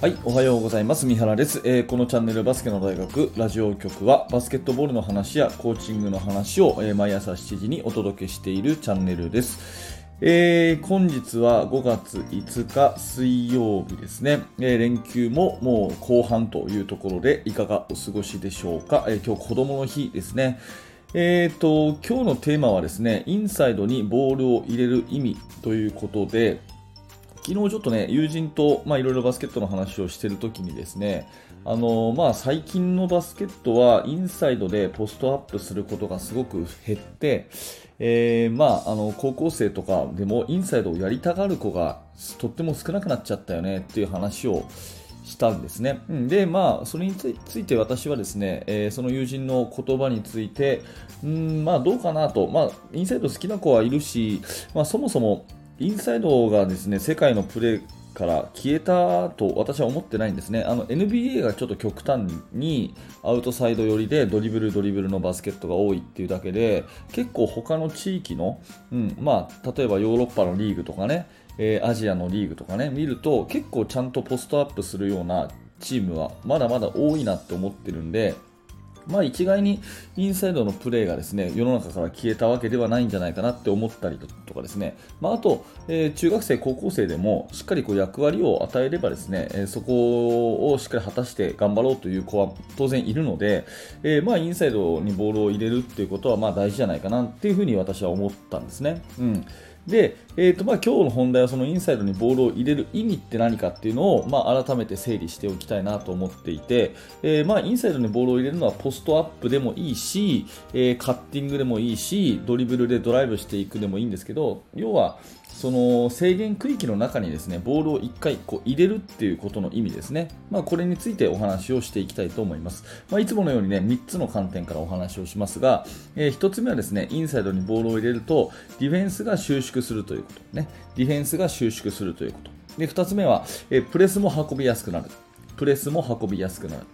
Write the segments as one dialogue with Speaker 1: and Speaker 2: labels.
Speaker 1: はい、おはようございます。三原です、えーこのチャンネルバスケの大学ラジオ局はバスケットボールの話やコーチングの話を、えー毎朝7時にお届けしているチャンネルです。えー本日は5月5日水曜日ですね、えー連休ももう後半というところでいかがお過ごしでしょうか、えー今日子供の日ですね。えー、と今日のテーマはですねインサイドにボールを入れる意味ということで昨日ちょっとね、友人と、まあ、いろいろバスケットの話をしてるときにですね、あのまあ、最近のバスケットはインサイドでポストアップすることがすごく減って、えーまあ、あの高校生とかでもインサイドをやりたがる子がとっても少なくなっちゃったよねっていう話をしたんですね。で、まあ、それについついて私はですね、えーその友人の言葉について、うん、まあ、どうかなと、まあ、インサイド好きな子はいるし、まあ、そもそもインサイドがですね、世界のプレーから消えたと私は思ってないんですね。あの NBA がちょっと極端にアウトサイド寄りでドリブルドリブルのバスケットが多いっていうだけで、結構他の地域の、うん、まあ、例えばヨーロッパのリーグとかね、えーアジアのリーグとかね、見ると結構ちゃんとポストアップするようなチームはまだまだ多いなって思ってるんで、まあ一概にインサイドのプレーがですね世の中から消えたわけではないんじゃないかなって思ったりとかですね、まあ、あと、えー中学生、高校生でもしっかりこう役割を与えればですね、えーそこをしっかり果たして頑張ろうという子は当然いるので、えーまあインサイドにボールを入れるっていうことはまあ大事じゃないかなっていうふうに私は思ったんですね。うんで、えーとまあ、今日の本題はそのインサイドにボールを入れる意味って何かっていうのを、まあ、改めて整理しておきたいなと思っていて、えーまあ、インサイドにボールを入れるのはポストアップでもいいし、えーカッティングでもいいしドリブルでドライブしていくでもいいんですけど要はその制限区域の中にですねボールを1回こう入れるっていうことの意味ですね、まあ、これについてお話をしていきたいと思います、まあ、いつものようにね3つの観点からお話をしますが、え1つ目はですねインサイドにボールを入れるとディフェンスが収縮するということ。ね。ディフェンスが収縮するということ。で2つ目は、えープレスも運びやすくなる。プレスも運びやすくなる。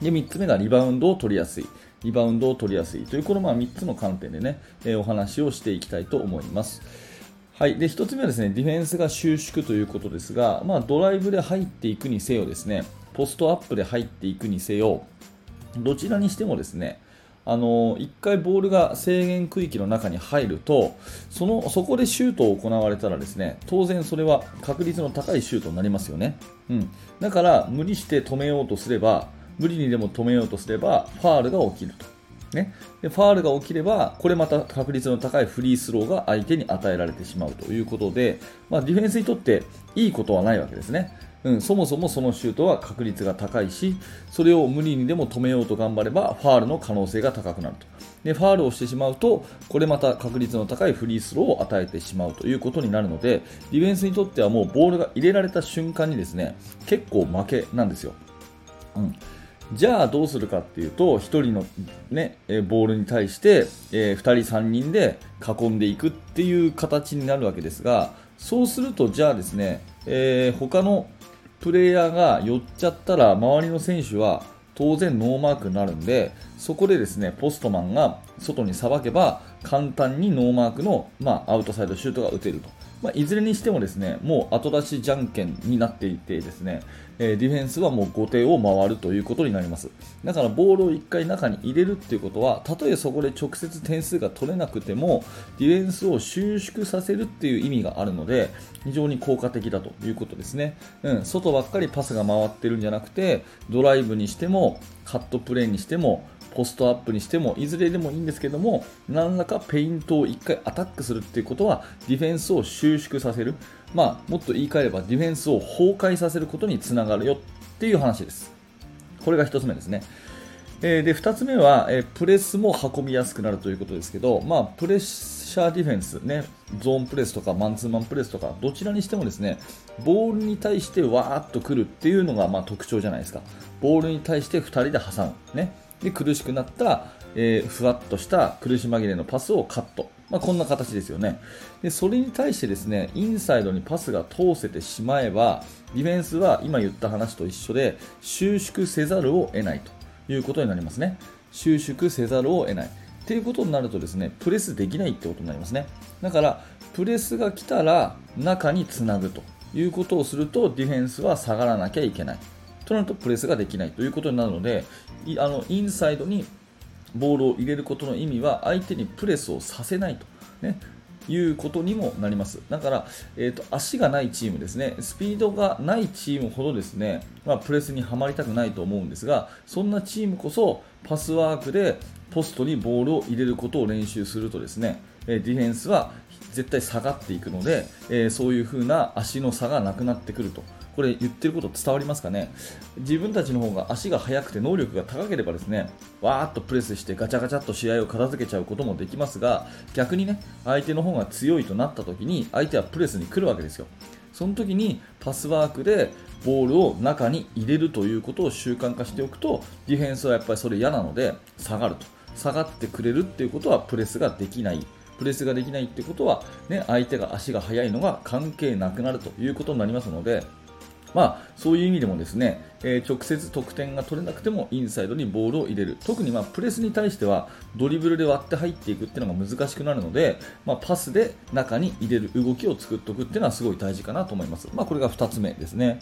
Speaker 1: で3つ目がリバウンドを取りやすい。リバウンドを取りやすいというこのまあ3つの観点でね、えーお話をしていきたいと思います。はい、で1つ目はですねディフェンスが収縮ということですが、まあ、ドライブで入っていくにせよですねポストアップで入っていくにせよどちらにしてもですねあの1回ボールが制限区域の中に入るとそのそこでシュートを行われたらですね当然それは確率の高いシュートになりますよね、うん、だから無理して止めようとすれば無理にでも止めようとすればファールが起きると。ね、でファールが起きれば、これまた確率の高いフリースローが相手に与えられてしまうということで、まあ、ディフェンスにとっていいことはないわけですね。うん、そもそもそのシュートは確率が高いし、それを無理にでも止めようと頑張れば、ファールの可能性が高くなると。で、ファールをしてしまうと、これまた確率の高いフリースローを与えてしまうということになるので、ディフェンスにとってはもうボールが入れられた瞬間にですね、結構負けなんですよ。うんじゃあどうするかっていうと、1人の、ね、えボールに対して、え2人、3人で囲んでいくっていう形になるわけですが、そうすると、じゃあですね、えー他のプレイヤーが寄っちゃったら、周りの選手は当然ノーマークになるんで、そこでですね、ポストマンが外にさばけば、簡単にノーマークの、まあ、アウトサイドシュートが打てると。まあ、いずれにしてもですねもう後出しじゃんけんになっていてですね、えーディフェンスはもう後手を回るということになります。だからボールを1回中に入れるっていうことはたとえそこで直接点数が取れなくてもディフェンスを収縮させるっていう意味があるので非常に効果的だということですね、うん、外ばっかりパスが回ってるんじゃなくてドライブにしてもカットプレーにしてもポストアップにしてもいずれでもいいんですけども何らかペイントを1回アタックするっていうことはディフェンスを収縮させる、まあ、もっと言い換えればディフェンスを崩壊させることにつながるよっていう話です。これが1つ目ですね。えで2つ目は、えプレスも運びやすくなるということですけど、まあ、プレッシャーディフェンス、ね、ゾーンプレスとかマンツーマンプレスとかどちらにしてもですねボールに対してわーっと来るっていうのがまあ特徴じゃないですか。ボールに対して2人で挟む、ね、で苦しくなった、えーふわっとした苦し紛れのパスをカット、まあ、こんな形ですよね。でそれに対してですねインサイドにパスが通せてしまえばディフェンスは今言った話と一緒で収縮せざるを得ないということになりますね。収縮せざるを得ない。っていうことになるとですねプレスできないってことになりますね。だからプレスが来たら中につなぐということをするとディフェンスは下がらなきゃいけない。となるとプレスができないということになるのであのインサイドにボールを入れることの意味は相手にプレスをさせないと、ね、いうことにもなります。だから、えーと、足がないチームですね、スピードがないチームほどですね、まあ、プレスにはまりたくないと思うんですが、そんなチームこそパスワークでポストにボールを入れることを練習するとですね、ディフェンスは絶対下がっていくので、えー、そういう風な足の差がなくなってくると。これ言ってること伝わりますかね？自分たちの方が足が速くて能力が高ければですねわーっとプレスしてガチャガチャっと試合を片付けちゃうこともできますが逆にね相手の方が強いとなった時に相手はプレスに来るわけですよ。その時にパスワークでボールを中に入れるということを習慣化しておくとディフェンスはやっぱりそれ嫌なので下がると。下がってくれるっていうことはプレスができない。プレスができないってことは、ね、相手が足が速いのが関係なくなるということになりますので、まあ、そういう意味でもですね、えー、直接得点が取れなくてもインサイドにボールを入れる。特にまあプレスに対してはドリブルで割って入っていくっていうのが難しくなるので、まあ、パスで中に入れる動きを作っておくっていうのはすごい大事かなと思います、まあ、これが2つ目ですね。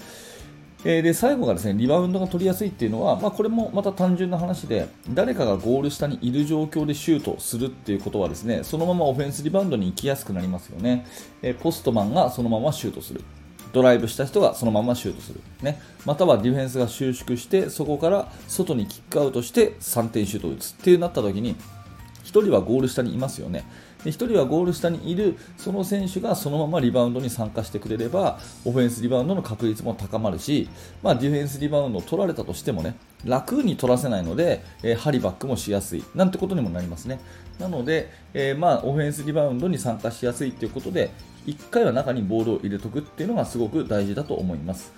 Speaker 1: えー、で最後がですねリバウンドが取りやすいっていうのは、まあ、これもまた単純な話で誰かがゴール下にいる状況でシュートするっていうことはですねそのままオフェンスリバウンドに行きやすくなりますよね、えー、ポストマンがそのままシュートする。ドライブした人がそのままシュートする、ね、またはディフェンスが収縮してそこから外にキックアウトして3点シュートを打つ。っていうなった時に1人はゴール下にいますよね。で1人はゴール下にいるその選手がそのままリバウンドに参加してくれればオフェンスリバウンドの確率も高まるし、まあ、ディフェンスリバウンドを取られたとしてもね楽に取らせないので、えー、ハリバックもしやすいなんてことにもなりますねなので、えー、まあオフェンスリバウンドに参加しやすいということで1回は中にボールを入れとくっていうのがすごく大事だと思います。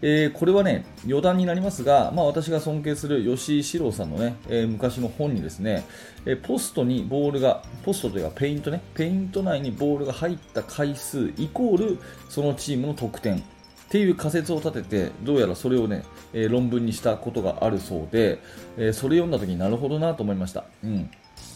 Speaker 1: えー、これはね余談になりますが、まあ、私が尊敬する吉井史郎さんのね、えー、昔の本にですね、えー、ポストにボールがポストというかペイントねペイント内にボールが入った回数イコールそのチームの得点。っていう仮説を立ててどうやらそれをね、え論文にしたことがあるそうで、えそれ読んだ時になるほどなと思いました。うん。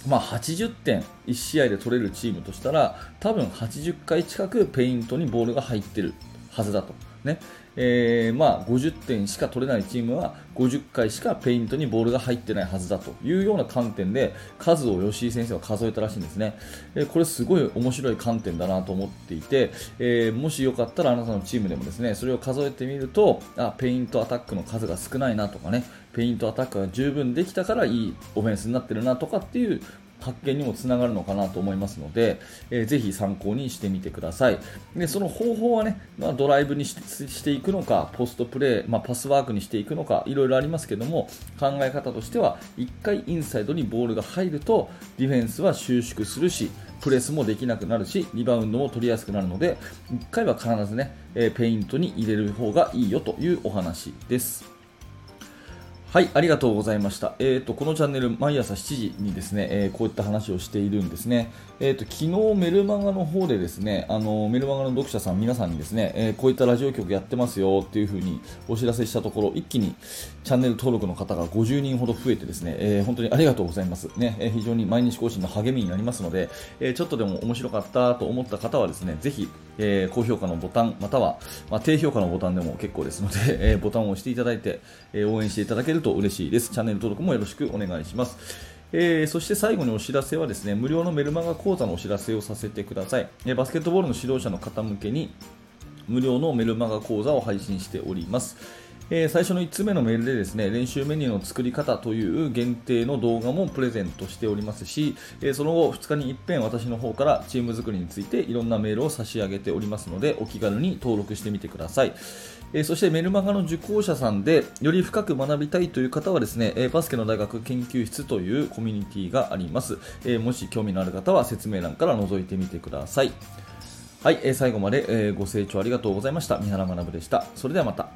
Speaker 1: まあ、80点1試合で取れるチームとしたら多分80回近くペイントにボールが入ってるはずだと、ね。えー、まあ、50点しか取れないチームは50回しかペイントにボールが入ってないはずだというような観点で数を吉井先生は数えたらしいんですね、えー、これすごい面白い観点だなと思っていて、えー、もしよかったらあなたのチームでもですねそれを数えてみるとあペイントアタックの数が少ないなとかねペイントアタックが十分できたからいいオフェンスになってるなとかっていう発見にもつながるのかなと思いますので、えー、ぜひ参考にしてみてください。でその方法はね、まあ、ドライブにしていくのか、ポストプレー、まあ、パスワークにしていくのか、いろいろありますけども、考え方としては、1回インサイドにボールが入ると、ディフェンスは収縮するし、プレスもできなくなるし、リバウンドも取りやすくなるので、1回は必ずね、えペイントに入れる方がいいよというお話です。はい、ありがとうございました。えっ、ー、と、このチャンネル、毎朝7時にですね、えー、こういった話をしているんですね。えっ、ー、と、昨日メルマガの方でですね、あの、メルマガの読者さん皆さんにですね、えこういったラジオ局やってますよっていう風にお知らせしたところ、一気にチャンネル登録の方が50人ほど増えてですね、え本当にありがとうございます。ね、え非常に毎日更新の励みになりますので、えちょっとでも面白かったと思った方はですね、ぜひ、え高評価のボタン、または、まあ、低評価のボタンでも結構ですので、えボタンを押していただいて、え応援していただけると嬉しいです。チャンネル登録もよろしくお願いします。えー、そして最後にお知らせはですね、無料のメルマガ講座のお知らせをさせてください。え、バスケットボールの指導者の方向けに、無料のメルマガ講座を配信しております。えー、最初の1つ目のメールでですね練習メニューの作り方という限定の動画もプレゼントしておりますし、えー、その後2日に一遍私の方からチーム作りについていろんなメールを差し上げておりますのでお気軽に登録してみてください。えそしてメルマガの受講者さんでより深く学びたいという方はですね、えバスケの大学研究室というコミュニティがあります、えもし興味のある方は説明欄から覗いてみてください。はい、え最後まで、えご清聴ありがとうございました。三原学でした。それではまた。